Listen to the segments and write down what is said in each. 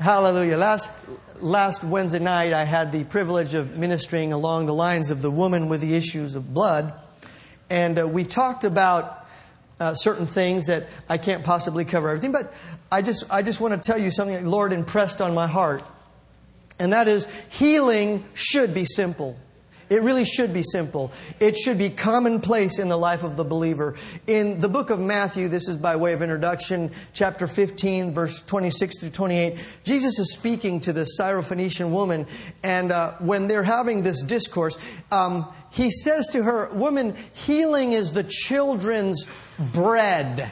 Hallelujah. Last, last Wednesday night, I had the privilege of ministering along the lines of the woman with the issues of blood. And uh, we talked about uh, certain things that I can't possibly cover everything, but I just, I just want to tell you something that the Lord impressed on my heart. And that is, healing should be simple. It really should be simple. It should be commonplace in the life of the believer. In the book of Matthew, this is by way of introduction, chapter 15, verse 26 through 28, Jesus is speaking to the Syrophoenician woman, and uh, when they're having this discourse, um, he says to her, Woman, healing is the children's bread.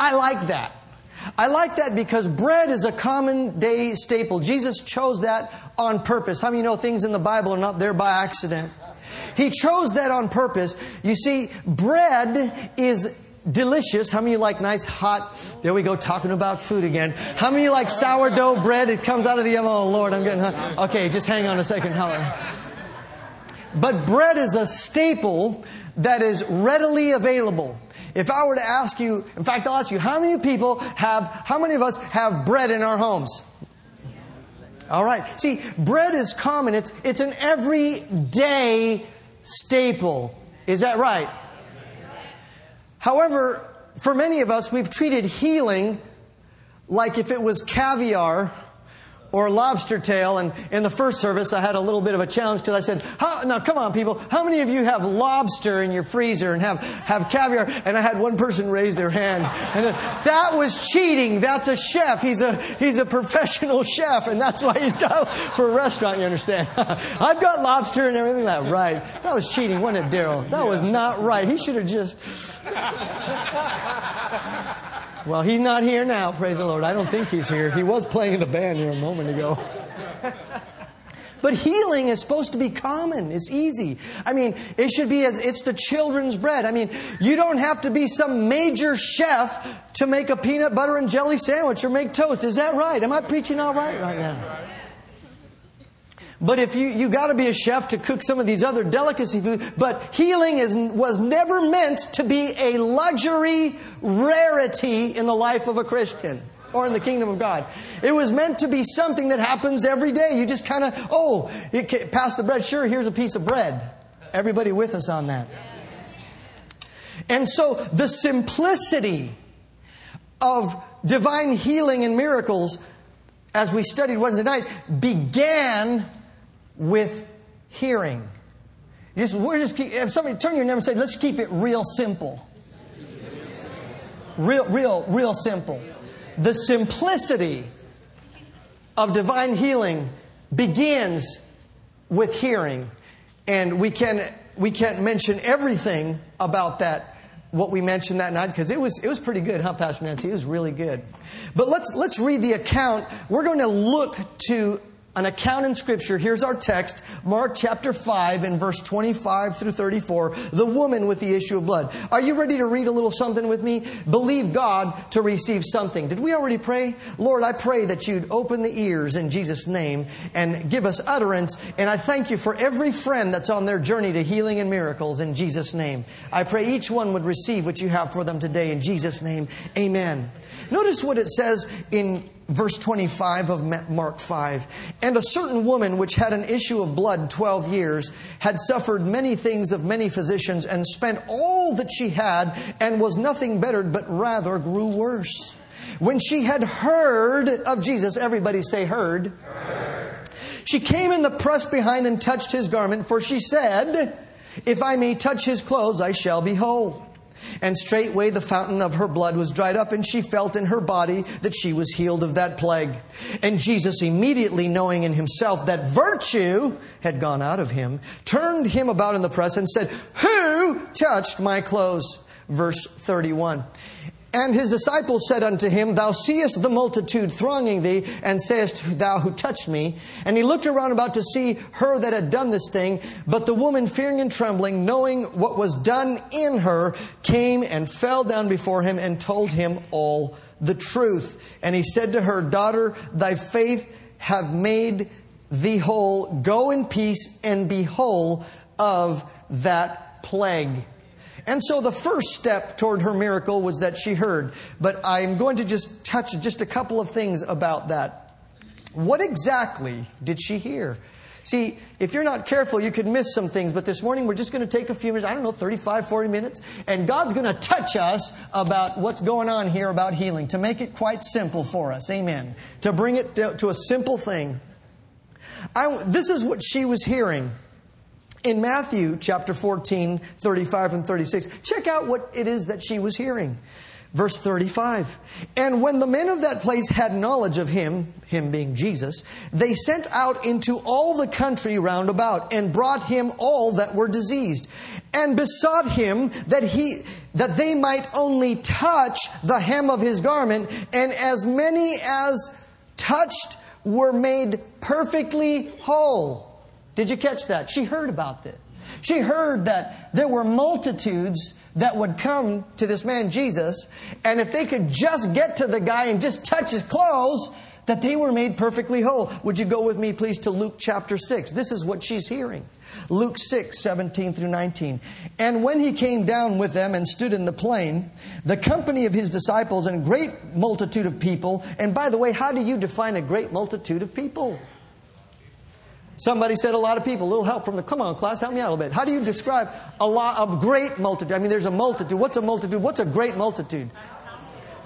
I like that. I like that because bread is a common day staple. Jesus chose that on purpose. How many know things in the Bible are not there by accident? He chose that on purpose. You see, bread is delicious. How many like nice hot? There we go, talking about food again. How many like sourdough bread? It comes out of the oven. oh Lord, I'm getting. Okay, just hang on a second. But bread is a staple that is readily available. If I were to ask you, in fact, I'll ask you, how many people have, how many of us have bread in our homes? All right. See, bread is common. It's, it's an everyday staple. Is that right? However, for many of us, we've treated healing like if it was caviar or lobster tail. And in the first service, I had a little bit of a challenge because I said, now come on, people, how many of you have lobster in your freezer and have, have caviar? And I had one person raise their hand. And that was cheating. That's a chef. He's a, he's a professional chef. And that's why he's got, for a restaurant, you understand. I've got lobster and everything like that. Right. That was cheating, wasn't it, Daryl? That was not right. He should have just. Well, he's not here now, praise the Lord. I don't think he's here. He was playing in the band here a moment ago. But healing is supposed to be common. It's easy. I mean, it should be as it's the children's bread. I mean, you don't have to be some major chef to make a peanut butter and jelly sandwich or make toast. Is that right? Am I preaching all right right now? But if you, you got to be a chef to cook some of these other delicacy foods. But healing is, was never meant to be a luxury rarity in the life of a Christian or in the kingdom of God. It was meant to be something that happens every day. You just kind of, oh, pass the bread. Sure, here's a piece of bread. Everybody with us on that. And so the simplicity of divine healing and miracles as we studied Wednesday night began with hearing. Just, we're just keep, if somebody turn your number and say, let's keep it real simple. Real, real, real simple. The simplicity of divine healing begins with hearing. And we can we can't mention everything about that what we mentioned that night because it was it was pretty good, huh, Pastor Nancy? It was really good. But let's let's read the account. We're going to look to an account in Scripture. Here's our text, Mark chapter 5 and verse 25 through 34, the woman with the issue of blood. Are you ready to read a little something with me? Believe God to receive something. Did we already pray? Lord, I pray that you'd open the ears in Jesus' name and give us utterance. And I thank you for every friend that's on their journey to healing and miracles in Jesus' name. I pray each one would receive what you have for them today in Jesus' name. Amen. Notice what it says in verse 25 of Mark 5. And a certain woman which had an issue of blood 12 years had suffered many things of many physicians and spent all that she had and was nothing bettered but rather grew worse. When she had heard of Jesus, everybody say heard. heard. She came in the press behind and touched his garment, for she said, If I may touch his clothes, I shall be whole. And straightway the fountain of her blood was dried up, and she felt in her body that she was healed of that plague. And Jesus, immediately knowing in himself that virtue had gone out of him, turned him about in the press and said, Who touched my clothes? Verse 31. And his disciples said unto him, Thou seest the multitude thronging thee, and sayest, Thou who touched me. And he looked around about to see her that had done this thing. But the woman, fearing and trembling, knowing what was done in her, came and fell down before him and told him all the truth. And he said to her, Daughter, thy faith hath made thee whole. Go in peace and be whole of that plague. And so the first step toward her miracle was that she heard. But I'm going to just touch just a couple of things about that. What exactly did she hear? See, if you're not careful, you could miss some things. But this morning, we're just going to take a few minutes, I don't know, 35, 40 minutes, and God's going to touch us about what's going on here about healing to make it quite simple for us. Amen. To bring it to, to a simple thing. I, this is what she was hearing. In Matthew chapter 14, 35 and 36, check out what it is that she was hearing. Verse 35. And when the men of that place had knowledge of him, him being Jesus, they sent out into all the country round about and brought him all that were diseased and besought him that he, that they might only touch the hem of his garment and as many as touched were made perfectly whole. Did you catch that? She heard about this. She heard that there were multitudes that would come to this man Jesus, and if they could just get to the guy and just touch his clothes, that they were made perfectly whole. Would you go with me, please, to Luke chapter 6? This is what she's hearing. Luke 6, 17 through 19. And when he came down with them and stood in the plain, the company of his disciples and great multitude of people, and by the way, how do you define a great multitude of people? Somebody said a lot of people. A little help from the. Come on, class, help me out a little bit. How do you describe a lot of great multitude? I mean, there's a multitude. What's a multitude? What's a great multitude?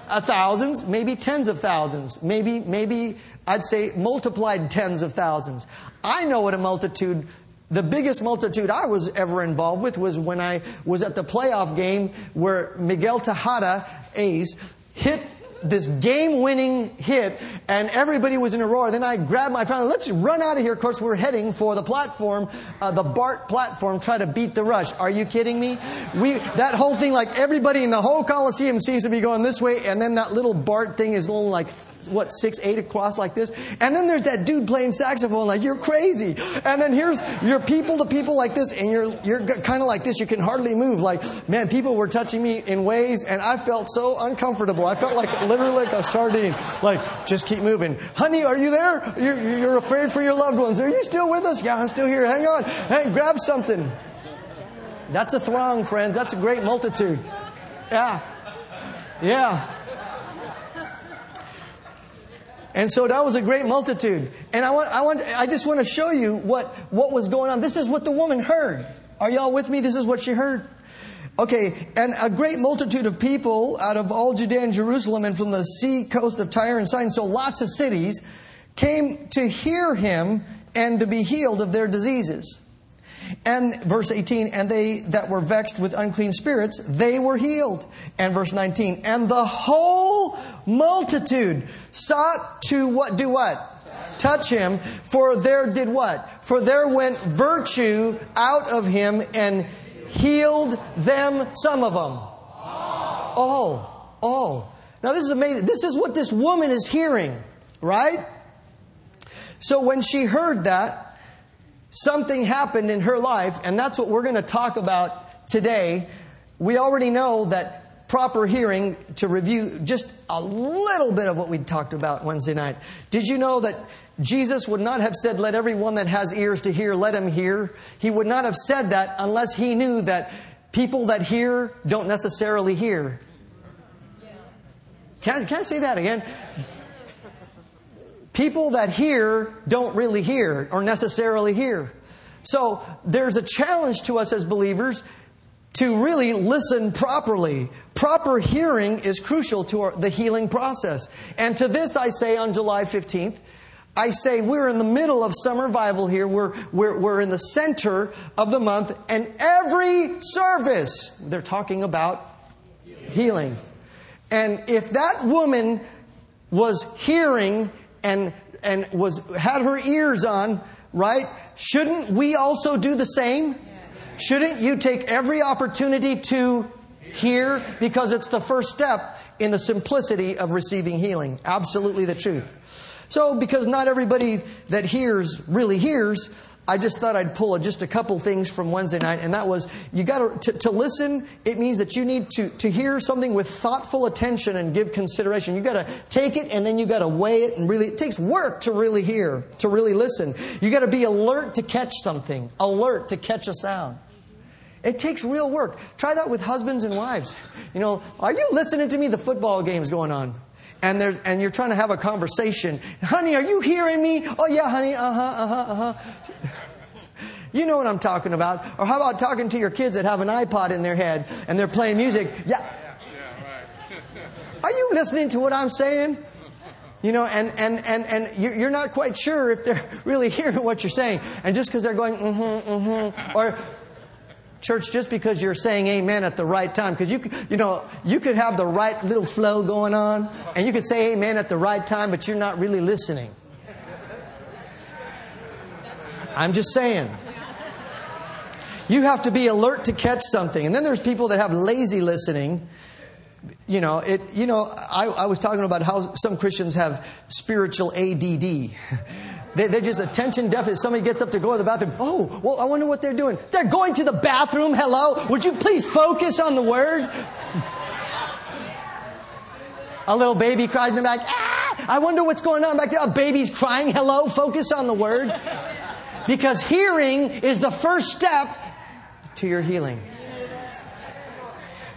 A thousands, maybe tens of thousands, maybe maybe I'd say multiplied tens of thousands. I know what a multitude. The biggest multitude I was ever involved with was when I was at the playoff game where Miguel Tejada A's hit this game winning hit, and everybody was in a roar. Then I grabbed my phone. Let's run out of here. Of course, we're heading for the platform, uh, the BART platform, try to beat the rush. Are you kidding me? We, that whole thing, like everybody in the whole Coliseum seems to be going this way, and then that little BART thing is only like what, six, eight across like this. And then there's that dude playing saxophone like, you're crazy. And then here's your people to people like this, and you're, you're kind of like this. You can hardly move. Like, man, people were touching me in ways, and I felt so uncomfortable. I felt like literally like a sardine. Like, just keep moving. Honey, are you there? You're, you're afraid for your loved ones. Are you still with us? Yeah, I'm still here. Hang on. Hey, grab something. That's a throng, friends. That's a great multitude. Yeah. Yeah. And so that was a great multitude. And I want, I want, I just want to show you what, what was going on. This is what the woman heard. Are y'all with me? This is what she heard. Okay, and a great multitude of people out of all Judea and Jerusalem and from the sea coast of Tyre and Sidon, so lots of cities, came to hear him and to be healed of their diseases. And verse 18, and they that were vexed with unclean spirits, they were healed. And verse 19, and the whole multitude sought to what do what? Touch him, for there did what? For there went virtue out of him and healed them, some of them. All. All. Now this is amazing. This is what this woman is hearing, right? So when she heard that, something happened in her life, and that's what we're going to talk about today. We already know that proper hearing, to review just a little bit of what we talked about Wednesday night. Did you know that Jesus would not have said, Let everyone that has ears to hear, let him hear? He would not have said that unless he knew that people that hear don't necessarily hear. Can I, can I say that again? People that hear don't really hear or necessarily hear. So there's a challenge to us as believers to really listen properly. Proper hearing is crucial to our, the healing process. And to this I say on July 15th, I say we're in the middle of summer revival here. We're, we're, we're in the center of the month, and every service, they're talking about healing. And if that woman was hearing and, and was, had her ears on, right? Shouldn't we also do the same? Shouldn't you take every opportunity to hear? Because it's the first step in the simplicity of receiving healing. Absolutely the truth. So, because not everybody that hears really hears, I just thought I'd pull just a couple things from Wednesday night, and that was you got to, to listen. It means that you need to, to hear something with thoughtful attention and give consideration. You got to take it and then you got to weigh it and really. It takes work to really hear, to really listen. You got to be alert to catch something, alert to catch a sound. It takes real work. Try that with husbands and wives. You know, are you listening to me? The football game's going on. And, and you're trying to have a conversation. Honey, are you hearing me? Oh, yeah, honey. Uh huh, uh huh, uh huh. You know what I'm talking about. Or how about talking to your kids that have an iPod in their head and they're playing music? Yeah. Are you listening to what I'm saying? You know, and, and, and, and you're not quite sure if they're really hearing what you're saying. And just because they're going, mm-hmm, mm-hmm, or church, just because you're saying amen at the right time, because you, you know, you could have the right little flow going on, and you could say amen at the right time, but you're not really listening. I'm just saying. You have to be alert to catch something. And then there's people that have lazy listening. You know, it, you know I, I was talking about how some Christians have spiritual ADD. They, are just attention deficit. Somebody gets up to go to the bathroom. Oh, well, I wonder what they're doing. They're going to the bathroom. Hello? Would you please focus on the word? A little baby cries in the back. Ah, I wonder what's going on back there. A baby's crying. Hello? Focus on the word. Because hearing is the first step to your healing.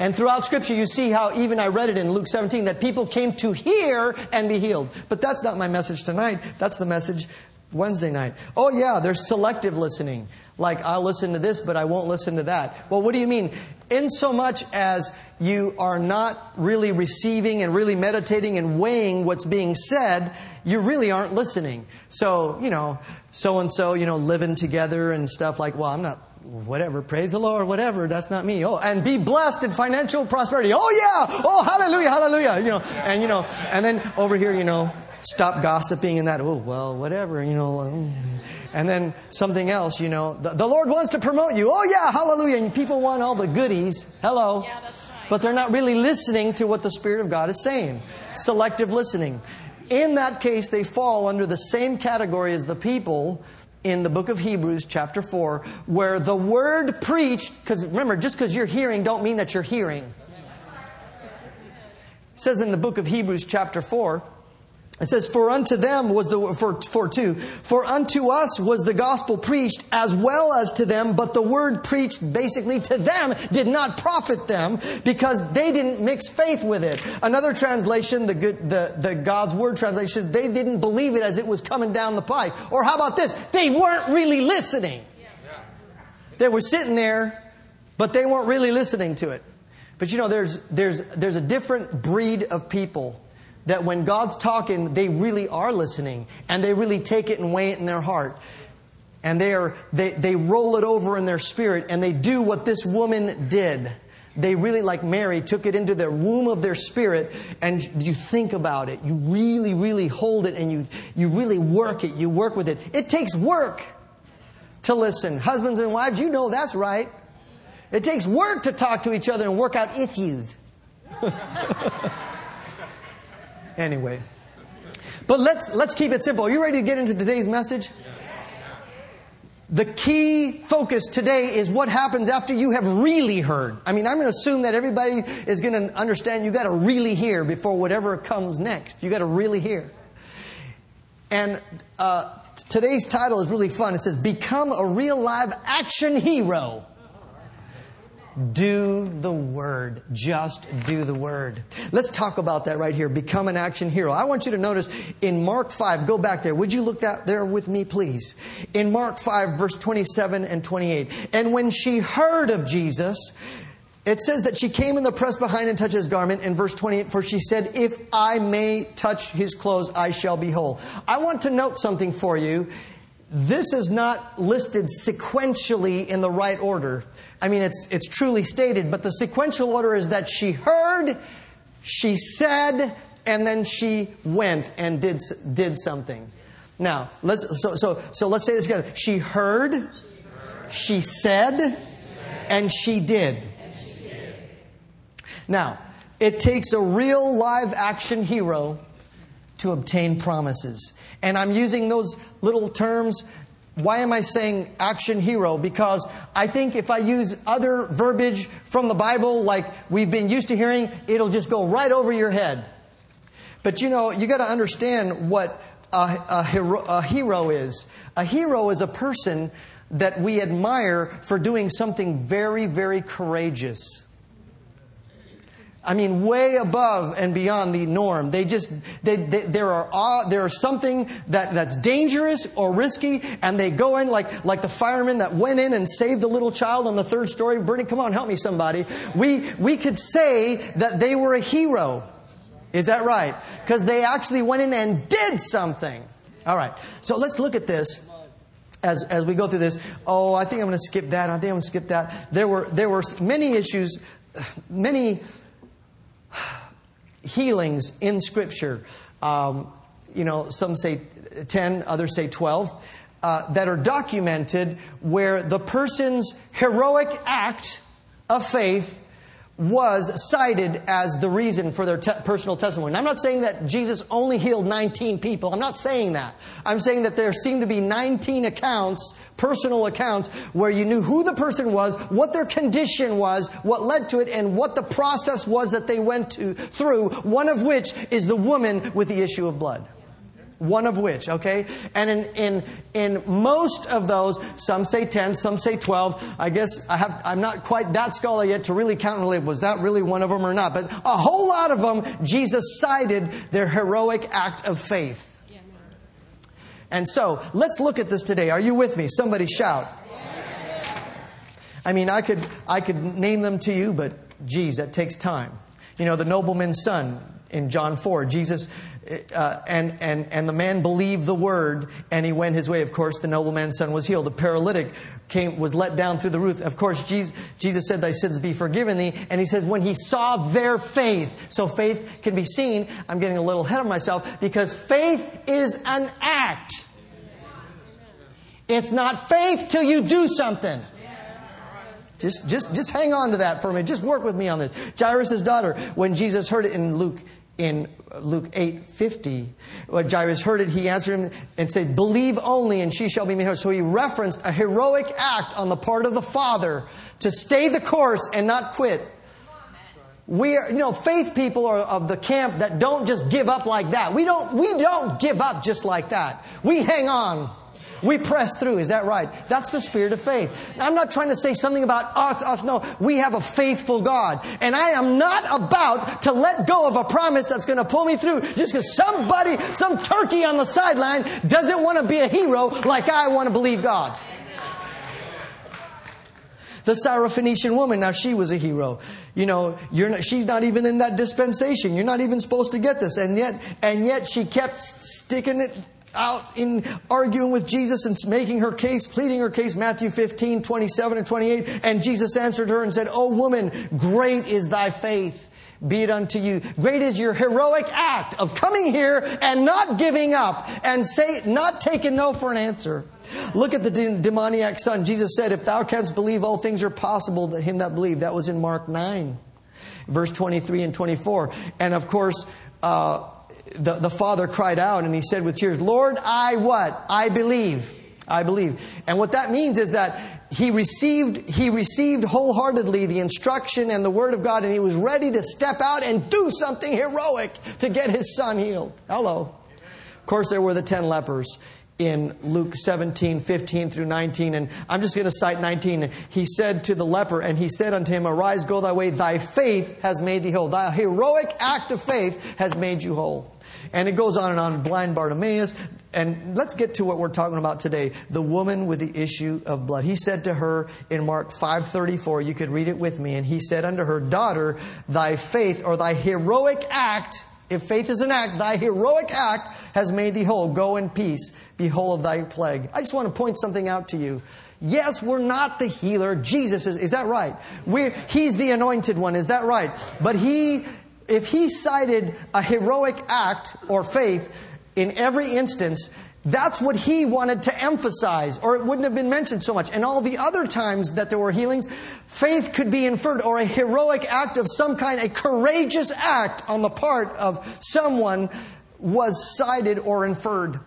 And throughout Scripture, you see how even I read it in Luke 17 that people came to hear and be healed. But that's not my message tonight. That's the message Wednesday night. Oh, yeah, there's selective listening. Like, I'll listen to this, but I won't listen to that. Well, what do you mean? In so much as you are not really receiving and really meditating and weighing what's being said, you really aren't listening. So, you know, so and so, you know, living together and stuff like, well, I'm not whatever, praise the Lord, whatever, that's not me. Oh, and be blessed in financial prosperity. Oh yeah, oh hallelujah, hallelujah. You know, and you know, and then over here, you know, stop gossiping and that. Oh well, whatever, you know. Um, and then something else, you know, the, the, Lord wants to promote you. Oh yeah, hallelujah. And people want all the goodies. Hello. Yeah, right. But they're not really listening to what the Spirit of God is saying. Selective listening. In that case, they fall under the same category as the people in the book of Hebrews, chapter 4, where the word preached, because remember, just because you're hearing don't mean that you're hearing. It says in the book of Hebrews, chapter 4, it says, For unto them was the, for, for two, for unto us was the gospel preached as well as to them, but the word preached basically to them did not profit them because they didn't mix faith with it. Another translation, the, good, the, the God's word translation, they didn't believe it as it was coming down the pike. Or how about this? They weren't really listening. They were sitting there, but they weren't really listening to it. But you know, there's, there's, there's a different breed of people that when God's talking, they really are listening and they really take it and weigh it in their heart. And they, are, they, they roll it over in their spirit and they do what this woman did. They really, like Mary, took it into their womb of their spirit and you think about it. You really, really hold it and you, you really work it. You work with it. It takes work to listen. Husbands and wives, you know that's right. It takes work to talk to each other and work out issues. Anyway. But let's, let's keep it simple. Are you ready to get into today's message? The key focus today is what happens after you have really heard. I mean, I'm going to assume that everybody is going to understand you got to really hear before whatever comes next. You got to really hear. And uh, today's title is really fun. It says, Become a real live action hero. Do the word. Just do the word. Let's talk about that right here. Become an action hero. I want you to notice in Mark 5, go back there. Would you look that there with me, please? In Mark 5, verse 27 and 28. And when she heard of Jesus, it says that she came in the press behind and touched his garment in verse 28, for she said, If I may touch his clothes, I shall be whole. I want to note something for you. This is not listed sequentially in the right order. I mean, it's, it's truly stated, but the sequential order is that she heard, she said, and then she went and did, did something. Now, let's, so, so, so let's say this together. She heard, she said, and she did. Now, it takes a real live action hero to obtain promises. And I'm using those little terms why am I saying action hero? Because I think if I use other verbiage from the Bible, like we've been used to hearing, it'll just go right over your head. But you know, you got to understand what a, a, hero, a hero is. A hero is a person that we admire for doing something very, very courageous. I mean, way above and beyond the norm. They just, they, they, there are, there are something that, that's dangerous or risky, and they go in like, like the firemen that went in and saved the little child on the third story. Bernie, come on, help me somebody. We, we could say that they were a hero. Is that right? Because they actually went in and did something. All right. So let's look at this as, as we go through this. Oh, I think I'm going to skip that. I think I'm going to skip that. There were, there were many issues, many healings in Scripture. Um, you know, some say 10, others say 12, uh, that are documented where the person's heroic act of faith was cited as the reason for their te- personal testimony. And I'm not saying that Jesus only healed 19 people. I'm not saying that. I'm saying that there seem to be 19 accounts, personal accounts, where you knew who the person was, what their condition was, what led to it, and what the process was that they went to, through, one of which is the woman with the issue of blood. One of which, okay? And in, in, in most of those, some say 10, some say 12. I guess I have, I'm not quite that scholar yet to really count and really, was that really one of them or not? But a whole lot of them, Jesus cited their heroic act of faith. And so, let's look at this today. Are you with me? Somebody shout. I mean, I could, I could name them to you, but geez, that takes time. You know, the nobleman's son in John 4, Jesus uh, and, and, and the man believed the word and he went his way. Of course, the nobleman's son was healed. The paralytic came, was let down through the roof. Of course, Jesus, Jesus said, Thy sins be forgiven thee. And he says, when he saw their faith, so faith can be seen. I'm getting a little ahead of myself because faith is an act. It's not faith till you do something. Just, just, just hang on to that for a minute. Just work with me on this. Jairus' daughter, when Jesus heard it in Luke in Luke 8 50. When Jairus heard it, he answered him and said, Believe only, and she shall be made whole. So he referenced a heroic act on the part of the Father to stay the course and not quit. We are, you know, faith people are of the camp that don't just give up like that. We don't, we don't give up just like that. We hang on. We press through. Is that right? That's the spirit of faith. I'm not trying to say something about us, us. No, we have a faithful God. And I am not about to let go of a promise that's going to pull me through just because somebody, some turkey on the sideline doesn't want to be a hero like I want to believe God. The Syrophoenician woman, now she was a hero. You know, you're not, she's not even in that dispensation. You're not even supposed to get this. And yet, and yet she kept sticking it out in arguing with Jesus and making her case, pleading her case, Matthew 15, 27 and 28. And Jesus answered her and said, Oh woman, great is thy faith. Be it unto you. Great is your heroic act of coming here and not giving up and say, not taking no for an answer. Look at the demoniac son. Jesus said, If thou canst believe, all things are possible to him that believe. That was in Mark 9, verse 23 and 24. And of course, uh, the, the father cried out and he said with tears, Lord, I what? I believe. I believe. And what that means is that he received, he received wholeheartedly the instruction and the word of God and he was ready to step out and do something heroic to get his son healed. Hello. Of course, there were the 10 lepers in Luke 17, 15 through 19. And I'm just going to cite 19. He said to the leper, and he said unto him, Arise, go thy way. Thy faith has made thee whole. Thy heroic act of faith has made you whole. And it goes on and on. Blind Bartimaeus. And let's get to what we're talking about today. The woman with the issue of blood. He said to her in Mark 5:34, you could read it with me, and he said unto her, Daughter, thy faith or thy heroic act, if faith is an act, thy heroic act has made thee whole. Go in peace, be whole of thy plague. I just want to point something out to you. Yes, we're not the healer. Jesus is. Is that right? We're, he's the anointed one. Is that right? But he if he cited a heroic act or faith in every instance, that's what he wanted to emphasize, or it wouldn't have been mentioned so much. And all the other times that there were healings, faith could be inferred, or a heroic act of some kind, a courageous act on the part of someone was cited or inferred.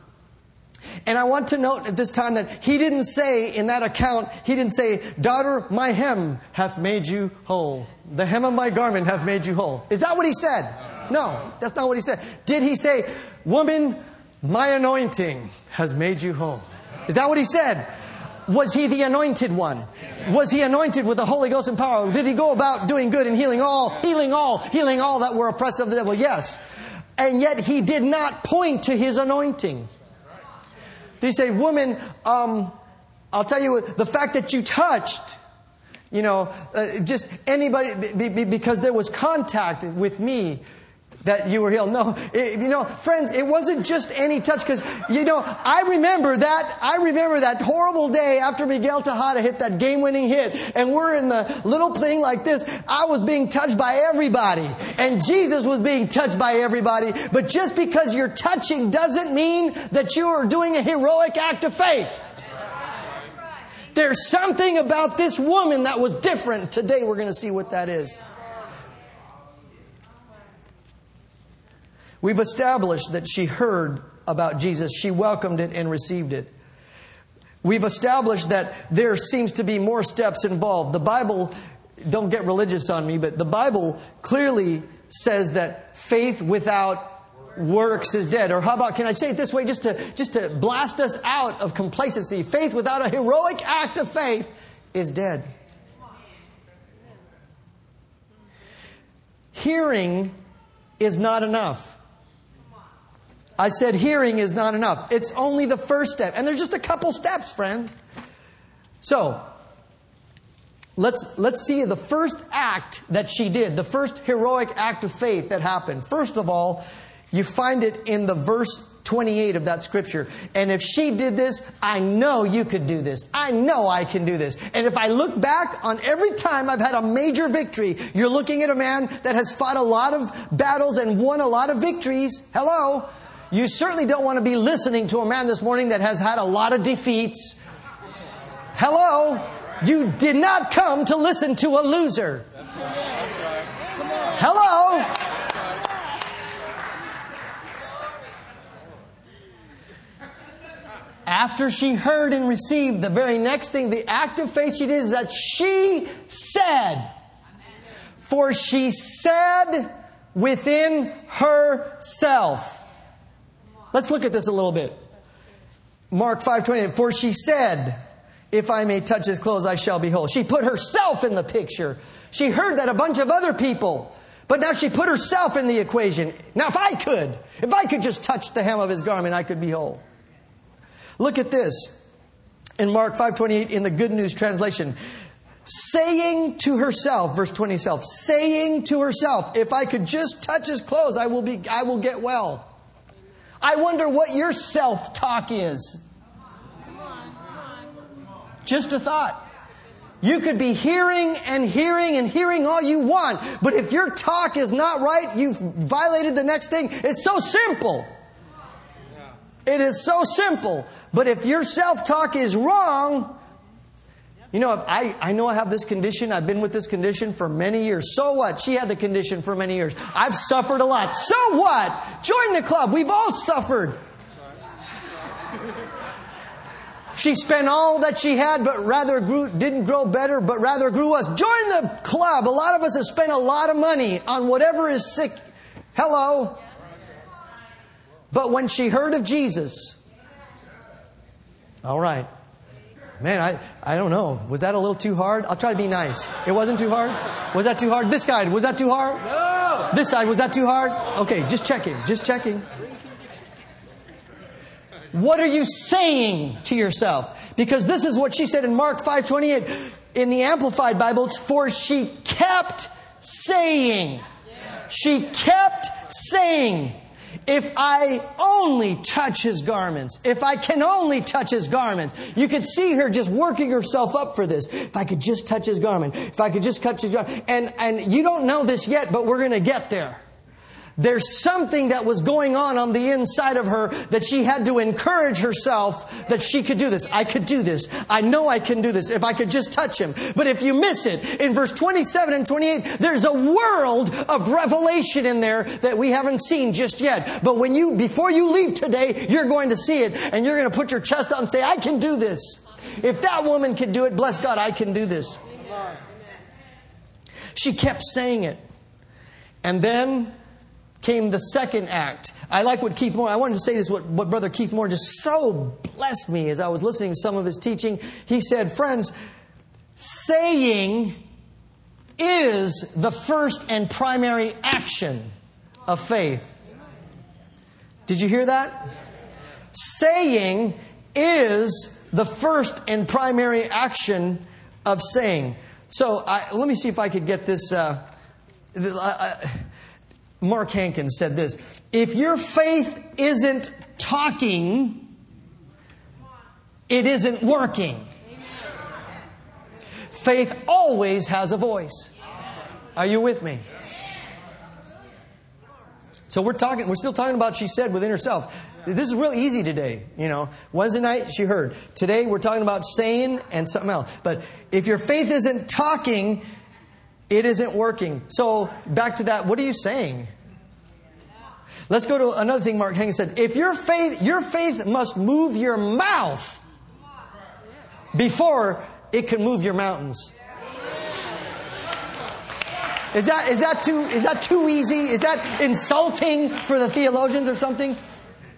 And I want to note at this time that he didn't say in that account, he didn't say, Daughter, my hem hath made you whole. The hem of my garment hath made you whole. Is that what he said? No, that's not what he said. Did he say, Woman, my anointing has made you whole? Is that what he said? Was he the anointed one? Was he anointed with the Holy Ghost and power? Did he go about doing good and healing all, healing all, healing all that were oppressed of the devil? Yes. And yet he did not point to his anointing. They say, woman, um, I'll tell you the fact that you touched, you know, uh, just anybody, because there was contact with me, that you were healed. No, it, you know, friends, it wasn't just any touch because, you know, I remember that, I remember that horrible day after Miguel Tejada hit that game winning hit and we're in the little thing like this. I was being touched by everybody and Jesus was being touched by everybody. But just because you're touching doesn't mean that you are doing a heroic act of faith. There's something about this woman that was different. Today we're going to see what that is. We've established that she heard about Jesus, she welcomed it and received it. We've established that there seems to be more steps involved. The Bible, don't get religious on me, but the Bible clearly says that faith without works is dead. Or how about, can I say it this way, just to, just to blast us out of complacency? Faith without a heroic act of faith is dead. Hearing is not enough. I said hearing is not enough. It's only the first step. And there's just a couple steps, friends. So, let's, let's see the first act that she did, the first heroic act of faith that happened. First of all, you find it in the verse 28 of that scripture. And if she did this, I know you could do this. I know I can do this. And if I look back on every time I've had a major victory, you're looking at a man that has fought a lot of battles and won a lot of victories. Hello. You certainly don't want to be listening to a man this morning that has had a lot of defeats. Hello? You did not come to listen to a loser. Hello? After she heard and received, the very next thing, the act of faith she did is that she said, For she said within herself, Let's look at this a little bit. Mark 5:28 For she said, if I may touch his clothes I shall be whole. She put herself in the picture. She heard that a bunch of other people but now she put herself in the equation. Now, if I could, if I could just touch the hem of his garment, I could be whole. Look at this in Mark 5:28 in the Good News translation. Saying to herself, verse 20 self, saying to herself, if I could just touch his clothes, I will be I will get well. I wonder what your self talk is. Just a thought. You could be hearing and hearing and hearing all you want, but if your talk is not right, you've violated the next thing. It's so simple. It is so simple. But if your self talk is wrong, you know, I, I know I have this condition. I've been with this condition for many years. So what? She had the condition for many years. I've suffered a lot. So what? Join the club. We've all suffered. She spent all that she had, but rather grew, didn't grow better, but rather grew us. Join the club. A lot of us have spent a lot of money on whatever is sick. Hello. But when she heard of Jesus, all right, Man, I, I don't know. Was that a little too hard? I'll try to be nice. It wasn't too hard? Was that too hard? This side, was that too hard? No! This side, was that too hard? Okay, just checking, just checking. What are you saying to yourself? Because this is what she said in Mark 5:28 in the Amplified Bibles, for she kept saying. She kept saying. If I only touch his garments, if I can only touch his garments, you could see her just working herself up for this. If I could just touch his garment, if I could just touch his garment. And, and you don't know this yet, but we're going to get there. There's something that was going on on the inside of her that she had to encourage herself that she could do this. I could do this. I know I can do this if I could just touch him. But if you miss it, in verse 27 and 28, there's a world of revelation in there that we haven't seen just yet. But when you, before you leave today, you're going to see it and you're going to put your chest out and say, I can do this. If that woman can do it, bless God, I can do this. She kept saying it. And then came the second act. I like what Keith Moore, I wanted to say this, what, what Brother Keith Moore just so blessed me as I was listening to some of his teaching. He said, Friends, saying is the first and primary action of faith. Did you hear that? Saying is the first and primary action of saying. So I, let me see if I could get this. Uh, uh, Mark Hankins said this If your faith isn't talking, it isn't working. Faith always has a voice. Are you with me? So we're talking, we're still talking about she said within herself. This is real easy today, you know. Wednesday night she heard. Today we're talking about saying and something else. But if your faith isn't talking, it isn't working. So back to that, what are you saying? Let's go to another thing Mark Hankins said. If your faith, your faith must move your mouth before it can move your mountains. Is that, is that too, is that too easy? Is that insulting for the theologians or something?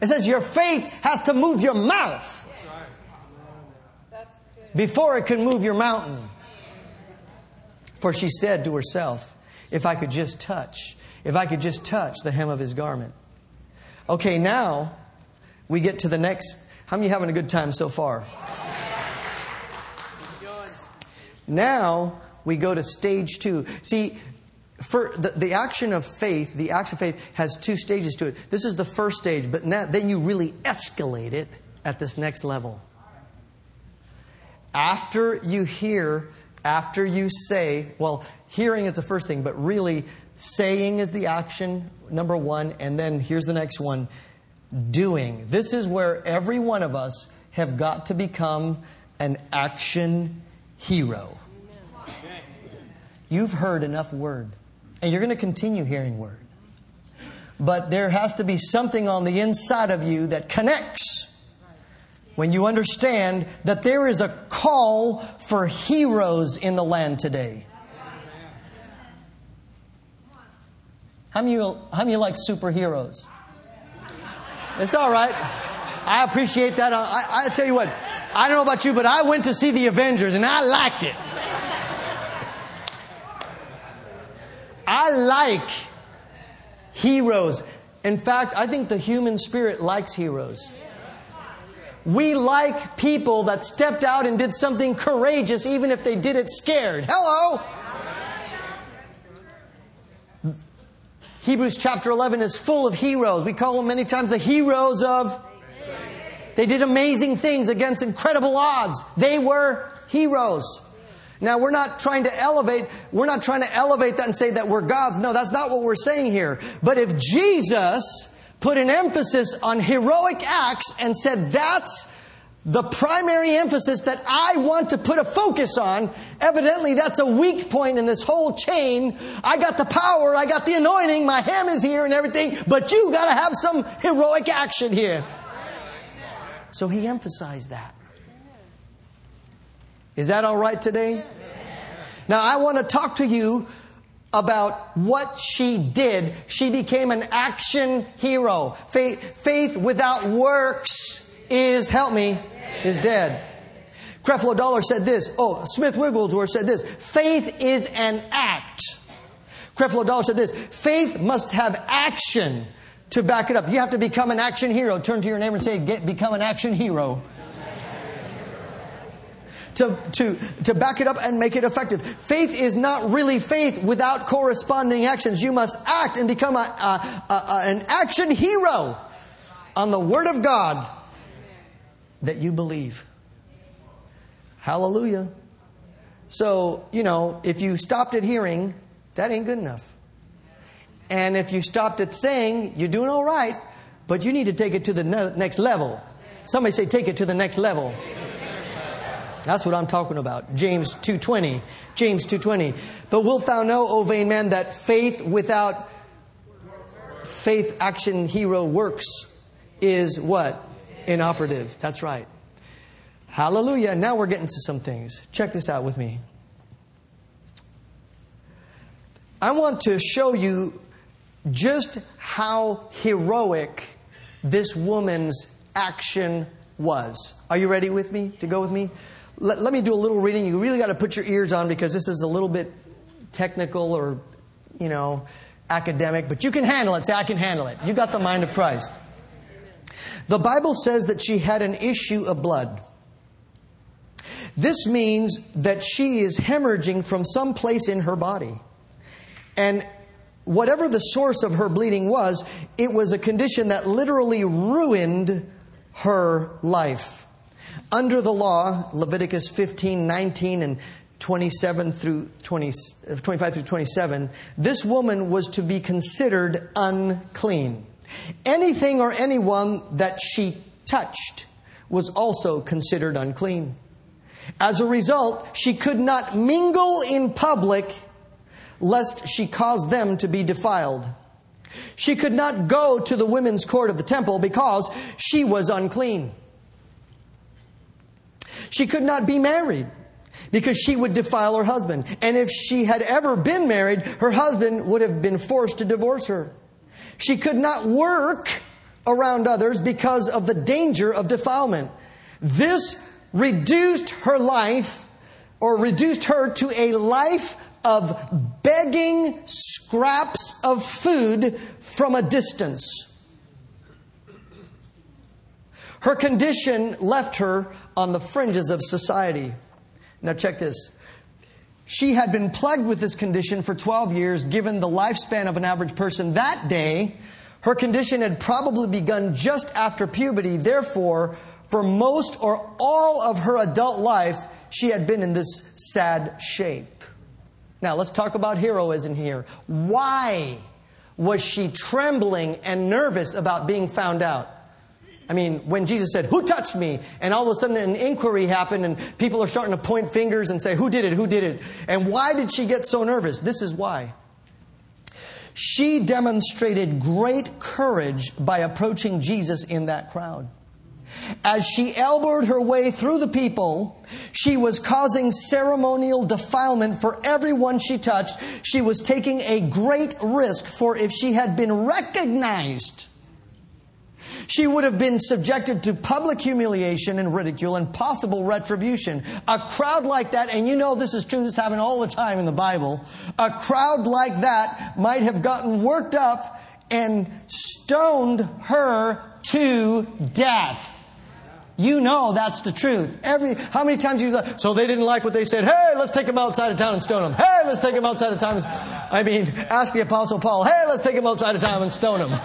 It says your faith has to move your mouth before it can move your mountain. For she said to herself, If I could just touch, if I could just touch the hem of his garment. Okay, now we get to the next. How many having a good time so far? Now we go to stage two. See, for the, the action of faith, the action of faith has two stages to it. This is the first stage, but now, then you really escalate it at this next level. After you hear, after you say, well, hearing is the first thing, but really saying is the action, number one, and then here's the next one doing. This is where every one of us have got to become an action hero. You've heard enough word. And you're going to continue hearing word. But there has to be something on the inside of you that connects when you understand that there is a call for heroes in the land today. How many, how many like superheroes? It's all right. I appreciate that. I, I tell you what, I don't know about you, but I went to see the Avengers and I liked it. I like heroes. In fact, I think the human spirit likes heroes. We like people that stepped out and did something courageous, even if they did it scared. Hello! Hebrews chapter 11 is full of heroes. We call them many times the heroes of. They did amazing things against incredible odds. They were heroes. Now, we're not trying to elevate, we're not trying to elevate that and say that we're gods. No, that's not what we're saying here. But if Jesus put an emphasis on heroic acts and said that's the primary emphasis that I want to put a focus on, evidently that's a weak point in this whole chain. I got the power, I got the anointing, my ham is here and everything, but you got to have some heroic action here. So he emphasized that. Is that all right today? Now, I want to talk to you about what she did. She became an action hero. Faith, faith without works is, help me, is dead. Creflo Dollar said this. Oh, Smith Wigglesworth said this. Faith is an act. Creflo Dollar said this. Faith must have action to back it up. You have to become an action hero. Turn to your neighbor and say, Get, become an action hero to, to, to back it up and make it effective. Faith is not really faith without corresponding actions. You must act and become a, a, a, an action hero on the Word of God that you believe. Hallelujah. So, you know, if you stopped at hearing, that ain't good enough. And if you stopped at saying, you're doing all right, but you need to take it to the next level. Somebody say, take it to the next level. That's what I'm talking about. James 2:20. James 2:20. But wilt thou know, O vain man, that faith without faith action hero works is what? Inoperative. That's right. Hallelujah. Now we're getting to some things. Check this out with me. I want to show you just how heroic this woman's action was. Are you ready with me to go with me? Let, let me do a little reading. You really got to put your ears on because this is a little bit technical or, you know, academic, but you can handle it. Say, I can handle it. You got the mind of Christ. The Bible says that she had an issue of blood. This means that she is hemorrhaging from some place in her body. And whatever the source of her bleeding was, it was a condition that literally ruined her life. Under the law, Leviticus 15, 19, and 27 through 20, uh, 25 through 27, this woman was to be considered unclean. Anything or anyone that she touched was also considered unclean. As a result, she could not mingle in public lest she cause them to be defiled. She could not go to the women's court of the temple because she was unclean. She could not be married because she would defile her husband. And if she had ever been married, her husband would have been forced to divorce her. She could not work around others because of the danger of defilement. This reduced her life or reduced her to a life of begging scraps of food from a distance. Her condition left her on the fringes of society. Now, check this. She had been plagued with this condition for 12 years, given the lifespan of an average person that day. Her condition had probably begun just after puberty. Therefore, for most or all of her adult life, she had been in this sad shape. Now, let's talk about heroism here. Why was she trembling and nervous about being found out? I mean, when Jesus said, Who touched me? And all of a sudden an inquiry happened and people are starting to point fingers and say, Who did it? Who did it? And why did she get so nervous? This is why. She demonstrated great courage by approaching Jesus in that crowd. As she elbowed her way through the people, she was causing ceremonial defilement for everyone she touched. She was taking a great risk, for if she had been recognized, she would have been subjected to public humiliation and ridicule and possible retribution. A crowd like that, and you know this is true, this happens all the time in the Bible, a crowd like that might have gotten worked up and stoned her to death. You know that's the truth. Every how many times you so they didn't like what they said. Hey, let's take them outside of town and stone them. Hey, let's take them outside of town. I mean, ask the apostle Paul. Hey, let's take them outside of town and stone them.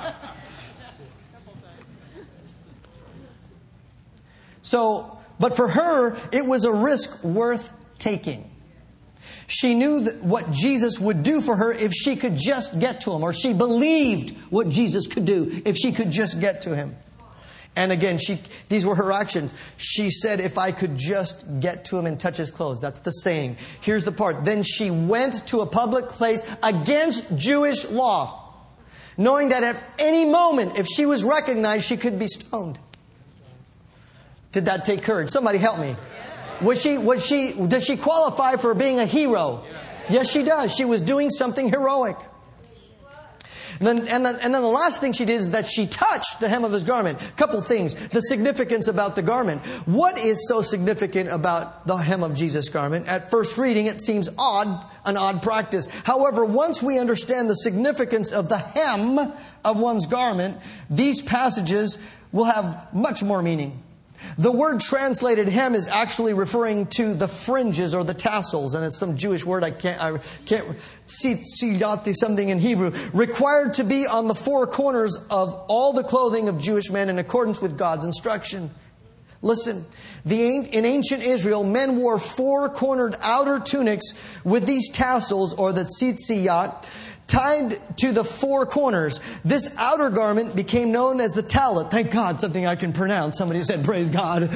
So, but for her, it was a risk worth taking. She knew what Jesus would do for her if she could just get to him, or she believed what Jesus could do if she could just get to him. And again, she, these were her actions. She said, If I could just get to him and touch his clothes. That's the saying. Here's the part. Then she went to a public place against Jewish law, knowing that at any moment, if she was recognized, she could be stoned. Did that take courage? Somebody help me. Was she, was she, does she qualify for being a hero? Yes, she does. She was doing something heroic. And then, and, then, and then the last thing she did is that she touched the hem of his garment. Couple things. The significance about the garment. What is so significant about the hem of Jesus' garment? At first reading, it seems odd, an odd practice. However, once we understand the significance of the hem of one's garment, these passages will have much more meaning. The word translated hem is actually referring to the fringes or the tassels, and it's some Jewish word I can't, I can't something in Hebrew, required to be on the four corners of all the clothing of Jewish men in accordance with God's instruction. Listen, the, in ancient Israel, men wore four cornered outer tunics with these tassels or the tzitziyat tied to the four corners. This outer garment became known as the talit. Thank God, something I can pronounce. Somebody said, Praise God.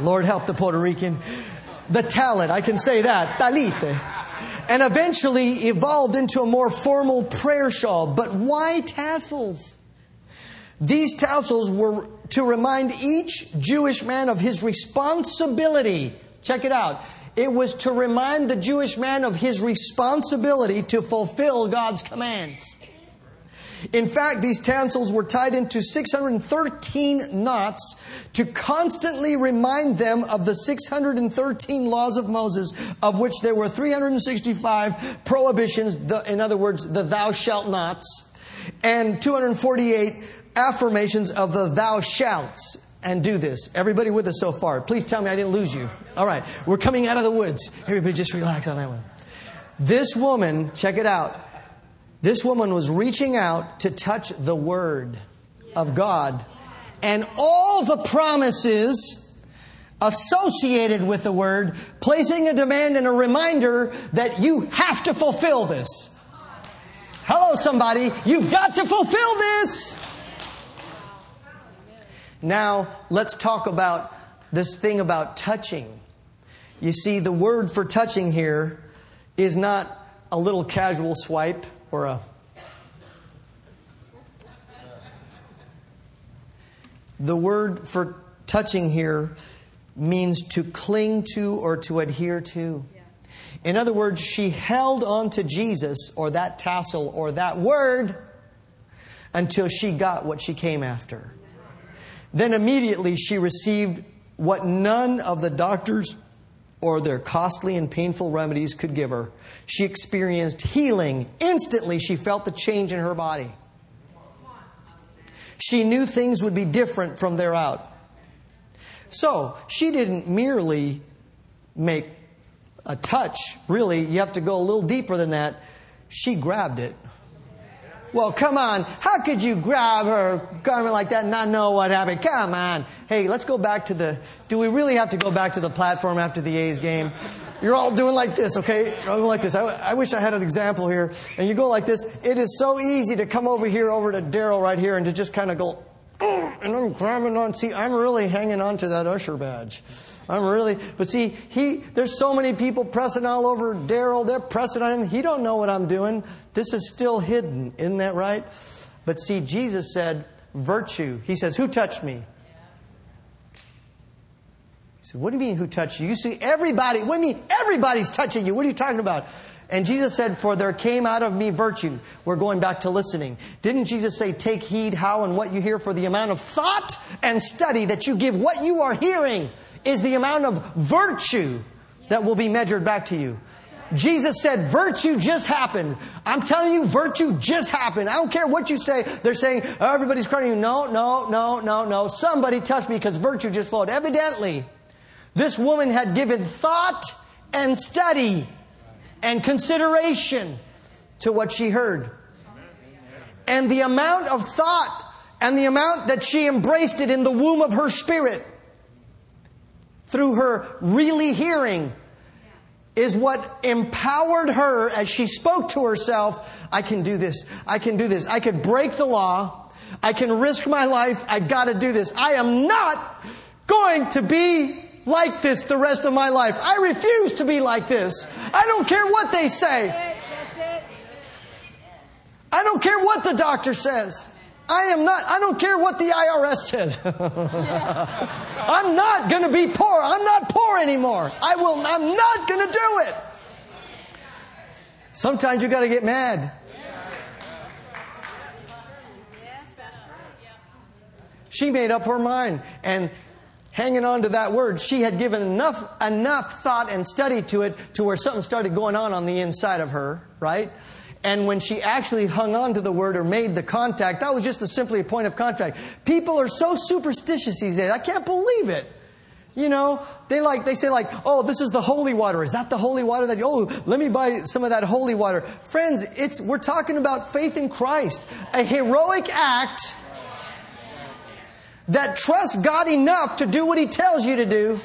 Lord help the Puerto Rican. The talit, I can say that. Talite. And eventually evolved into a more formal prayer shawl. But why tassels? These tassels were to remind each Jewish man of his responsibility. Check it out it was to remind the Jewish man of his responsibility to fulfill God's commands. In fact, these tassels were tied into 613 knots to constantly remind them of the 613 laws of Moses, of which there were 365 prohibitions, the, in other words, the thou shalt nots, and 248 affirmations of the thou shalts. And do this. Everybody with us so far. Please tell me I didn't lose you. All right. We're coming out of the woods. Everybody just relax on that one. This woman, check it out this woman was reaching out to touch the Word of God. And all the promises associated with the Word, placing a demand and a reminder that you have to fulfill this. Hello, somebody. You've got to fulfill this. Now, let's talk about this thing about touching. You see, the word for touching here is not a little casual swipe or a The word for touching here means to cling to or to adhere to. In other words, she held on to Jesus or that tassel or that word until she got what she came after. Then immediately she received what none of the doctors or their costly and painful remedies could give her. She experienced healing. Instantly, she felt the change in her body. She knew things would be different from there out. So, she didn't merely make a touch. Really, you have to go a little deeper than that. She grabbed it. Well, come on. How could you grab her garment like that and not know what happened? Come on. Hey, let's go back to the. Do we really have to go back to the platform after the A's game? You're all doing like this, okay? You're all like this. I, I wish I had an example here. And you go like this. It is so easy to come over here, over to Daryl right here, and to just kind of go, oh, and I'm grabbing on. See, I'm really hanging on to that usher badge. I'm really, but see, he, there's so many people pressing all over Daryl. They're pressing on him. He don't know what I'm doing. This is still hidden. Isn't that right? But see, Jesus said, virtue. He says, who touched me? He said, what do you mean who touched you? You see everybody. What do you mean everybody's touching you? What are you talking about? And Jesus said, For there came out of me virtue. We're going back to listening. Didn't Jesus say, Take heed how and what you hear, for the amount of thought and study that you give what you are hearing is the amount of virtue that will be measured back to you. Jesus said, virtue just happened. I'm telling you, virtue just happened. I don't care what you say. They're saying, oh, everybody's crying you. No, no, no, no, no. Somebody touched me because virtue just flowed. Evidently, this woman had given thought and study and consideration to what she heard. And the amount of thought and the amount that she embraced it in the womb of her spirit through her really hearing is what empowered her as she spoke to herself I can do this. I can do this. I could break the law. I can risk my life. I got to do this. I am not going to be like this the rest of my life. I refuse to be like this. I don't care what they say. I don't care what the doctor says. I am not, I don't care what the IRS says. I'm not going to be poor. I'm not poor anymore. I will, I'm not going to do it. Sometimes you got to get mad. She made up her mind and hanging on to that word, she had given enough, enough thought and study to it to where something started going on on the inside of her, right? And when she actually hung on to the word or made the contact, that was just a simply a point of contact. People are so superstitious these days. I can't believe it. You know, they like, they say like, oh, this is the holy water. Is that the holy water that, oh, let me buy some of that holy water. Friends, it's, we're talking about faith in Christ. A heroic act that trusts God enough to do what He tells you to do.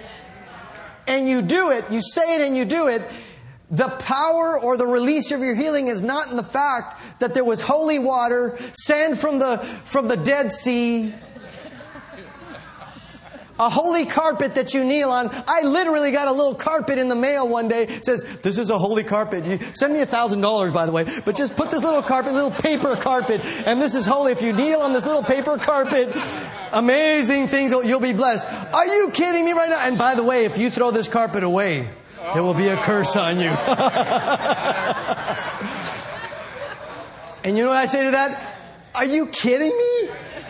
And you do it, you say it and you do it the power or the release of your healing is not in the fact that there was holy water, sand from the, from the Dead Sea, a holy carpet that you kneel on. I literally got a little carpet in the mail one day. It says, this is a holy carpet. You send me a thousand dollars, by the way, but just put this little carpet, little paper carpet, and this is holy. If you kneel on this little paper carpet, amazing things, you'll be blessed. Are you kidding me right now? And by the way, if you throw this carpet away, there will be a curse on you. and you know what I say to that? Are you kidding me?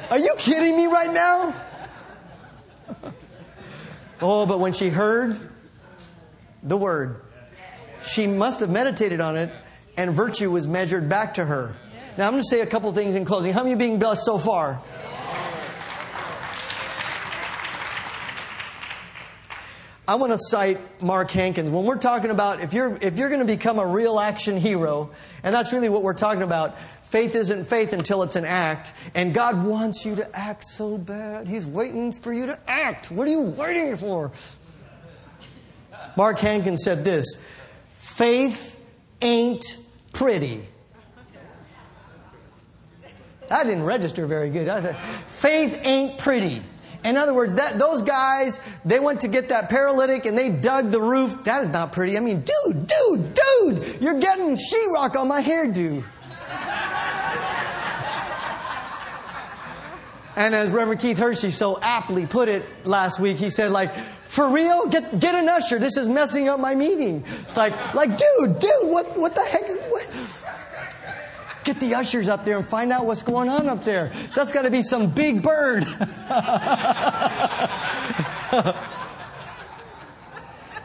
Are you kidding me right now? oh, but when she heard the word, she must have meditated on it, and virtue was measured back to her. Now, I'm going to say a couple things in closing. How many you being blessed so far? I want to cite Mark Hankins. When we're talking about if you're if you're going to become a real action hero, and that's really what we're talking about, faith isn't faith until it's an act, and God wants you to act so bad. He's waiting for you to act. What are you waiting for? Mark Hankins said this, faith ain't pretty. That didn't register very good. Faith ain't pretty. In other words, that those guys, they went to get that paralytic and they dug the roof. That is not pretty. I mean, dude, dude, dude, you're getting sheetrock on my hairdo. and as Reverend Keith Hershey so aptly put it last week, he said, like, for real? Get get an usher. This is messing up my meeting. It's like, like, dude, dude, what what the heck? Get the ushers up there and find out what's going on up there. That's got to be some big bird.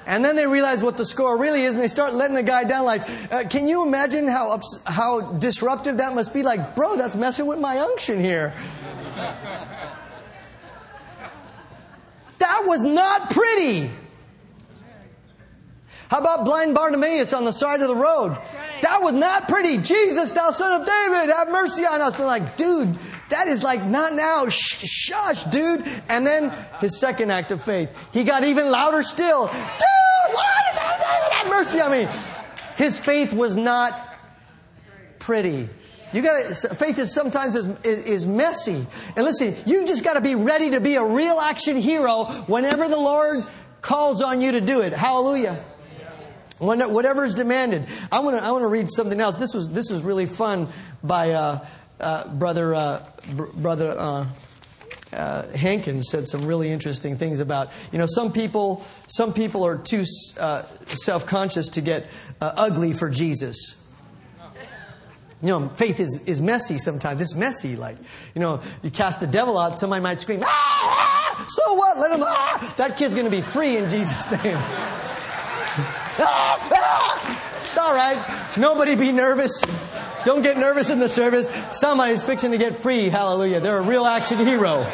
and then they realize what the score really is, and they start letting the guy down. Like, uh, can you imagine how ups- how disruptive that must be? Like, bro, that's messing with my unction here. that was not pretty. How about blind Bartimaeus on the side of the road? That was not pretty. Jesus, thou son of David, have mercy on us. They're like, dude, that is like not now. Shh, shush, dude. And then his second act of faith, he got even louder still. Dude, Lord, have mercy on me. His faith was not pretty. You got faith is sometimes is, is messy. And listen, you just got to be ready to be a real action hero whenever the Lord calls on you to do it. Hallelujah whatever is demanded. I want to I want to read something else. This was this was really fun by uh, uh, brother uh, br- brother. Uh, uh, Hankins said some really interesting things about you know some people some people are too uh, self conscious to get ugly for Jesus. You know, faith is, is messy sometimes. It's messy. Like, you know, you cast the devil out, somebody might scream, ah! So what? Let him, ah! That kid's going to be free in Jesus' name. It's all right. Nobody be nervous. Don't get nervous in the service. Somebody's fixing to get free. Hallelujah. They're a real action hero.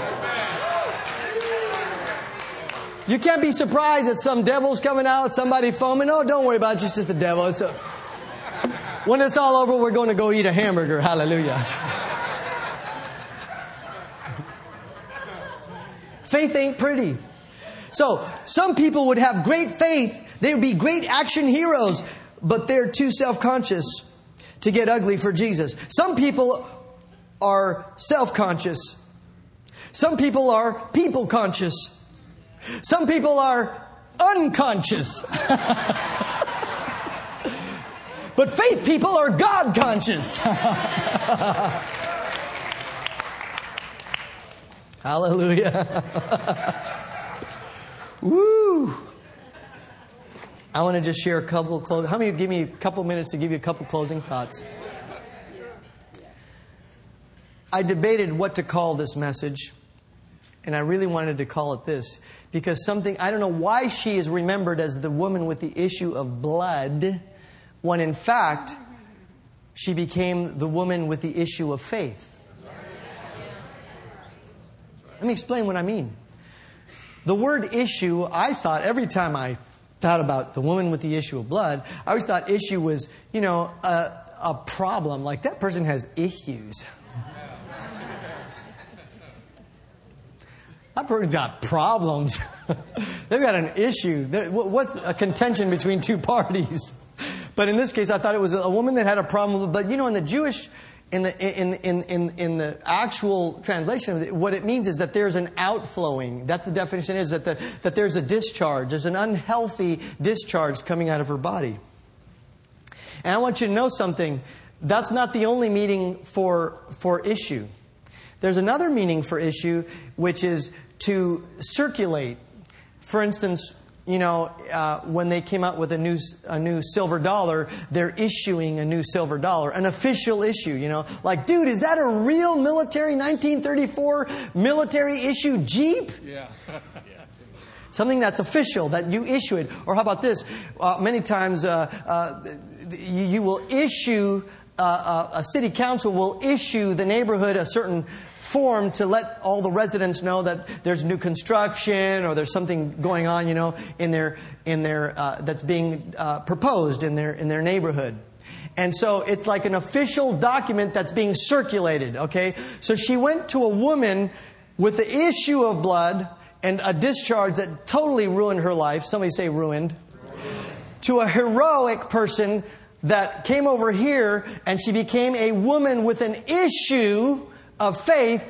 You can't be surprised that some devil's coming out, somebody foaming. Oh, don't worry about it. It's just the devil. It's a... when it's all over, we're going to go eat a hamburger. Hallelujah. Faith ain't pretty. So, some people would have great faith they would be great action heroes, but they're too self conscious to get ugly for Jesus. Some people are self conscious. Some people are people conscious. Some people are unconscious. but faith people are God conscious. Hallelujah. Woo. I want to just share a couple. How many give me a couple minutes to give you a couple closing thoughts? I debated what to call this message, and I really wanted to call it this because something, I don't know why she is remembered as the woman with the issue of blood, when in fact, she became the woman with the issue of faith. Let me explain what I mean. The word issue, I thought every time I thought about the woman with the issue of blood, I always thought issue was, you know, a, a problem. Like that person has issues. that person's got problems. They've got an issue. What a contention between two parties? But in this case, I thought it was a woman that had a problem. But you know, in the Jewish in the, in, in, in, in the actual translation, what it means is that there's an outflowing. That's the definition is that, the, that there's a discharge. There's an unhealthy discharge coming out of her body. And I want you to know something. That's not the only meaning for, for issue. There's another meaning for issue, which is to circulate. For instance, you know, uh, when they came out with a new, a new silver dollar, they're issuing a new silver dollar, an official issue, you know. Like, dude, is that a real military 1934 military issue Jeep? Yeah. Something that's official, that you issue it. Or how about this? Uh, many times uh, uh, you, you, will issue, uh, uh, a city council will issue the neighborhood a certain form to let all the residents know that there's new construction or there's something going on, you know, in their in their uh, that's being uh, proposed in their in their neighborhood. And so it's like an official document that's being circulated, okay? So she went to a woman with the issue of blood and a discharge that totally ruined her life. Somebody say ruined. To a heroic person that came over here and she became a woman with an issue of faith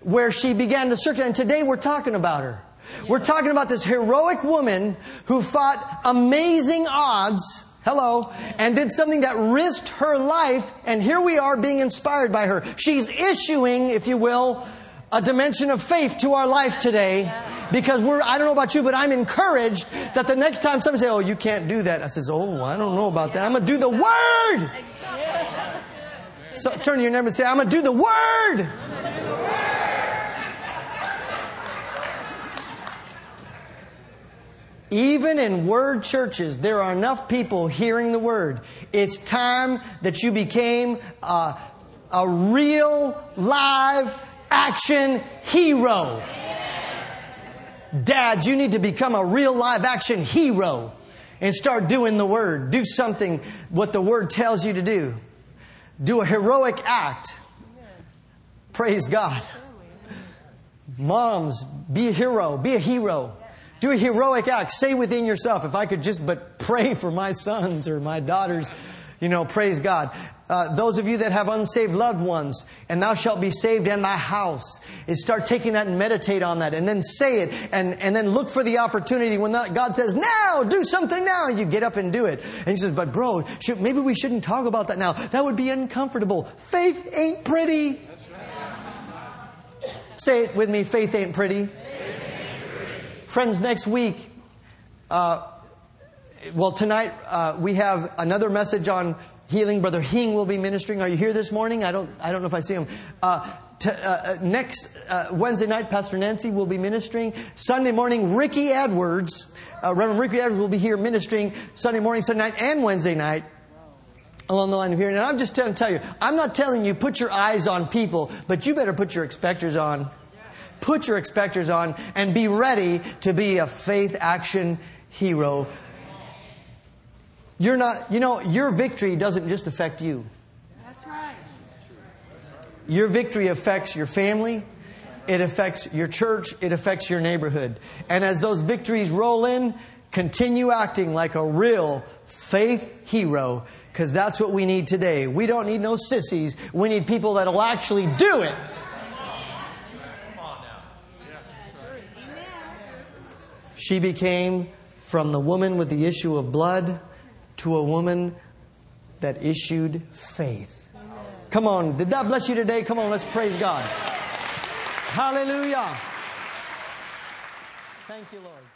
where she began to circulate. And today we're talking about her. We're talking about this heroic woman who fought amazing odds. Hello. And did something that risked her life. And here we are being inspired by her. She's issuing, if you will, a dimension of faith to our life today. Because we're, I don't know about you, but I'm encouraged that the next time somebody says, Oh, you can't do that. I says, Oh, I don't know about that. I'm going to do the word. So turn to your neighbor and say, I'm going to do the word. Even in word churches, there are enough people hearing the word. It's time that you became a, a real, live, action hero. Dads, you need to become a real, live, action hero and start doing the word. Do something what the word tells you to do do a heroic act. Praise God. Moms, be a hero, be a hero. Do a heroic act. Say within yourself, if I could just but pray for my sons or my daughters, you know, praise God. Uh, those of you that have unsaved loved ones, and thou shalt be saved in thy house, is start taking that and meditate on that, and then say it, and, and then look for the opportunity when that, God says, "Now, do something now." And you get up and do it, and He says, "But bro, should, maybe we shouldn't talk about that now. That would be uncomfortable. Faith ain't pretty." Say it with me. Faith ain't pretty. Faith ain't pretty. Friends, next week. Uh, well, tonight uh, we have another message on healing. Brother Hing will be ministering. Are you here this morning? I don't, I don't know if I see him. Uh, to, uh, uh, next uh, Wednesday night, Pastor Nancy will be ministering. Sunday morning, Ricky Edwards, uh, Reverend Ricky Edwards will be here ministering Sunday morning, Sunday night, and Wednesday night along the line of here. And I'm just telling tell you, I'm not telling you put your eyes on people, but you better put your expectors on. Put your expectors on and be ready to be a faith action hero you're not, you know, your victory doesn't just affect you. That's right. Your victory affects your family, it affects your church, it affects your neighborhood. And as those victories roll in, continue acting like a real faith hero, because that's what we need today. We don't need no sissies, we need people that'll actually do it. She became from the woman with the issue of blood to a woman that issued faith. Come on, did that bless you today? Come on, let's praise God. Hallelujah. Thank you, Lord.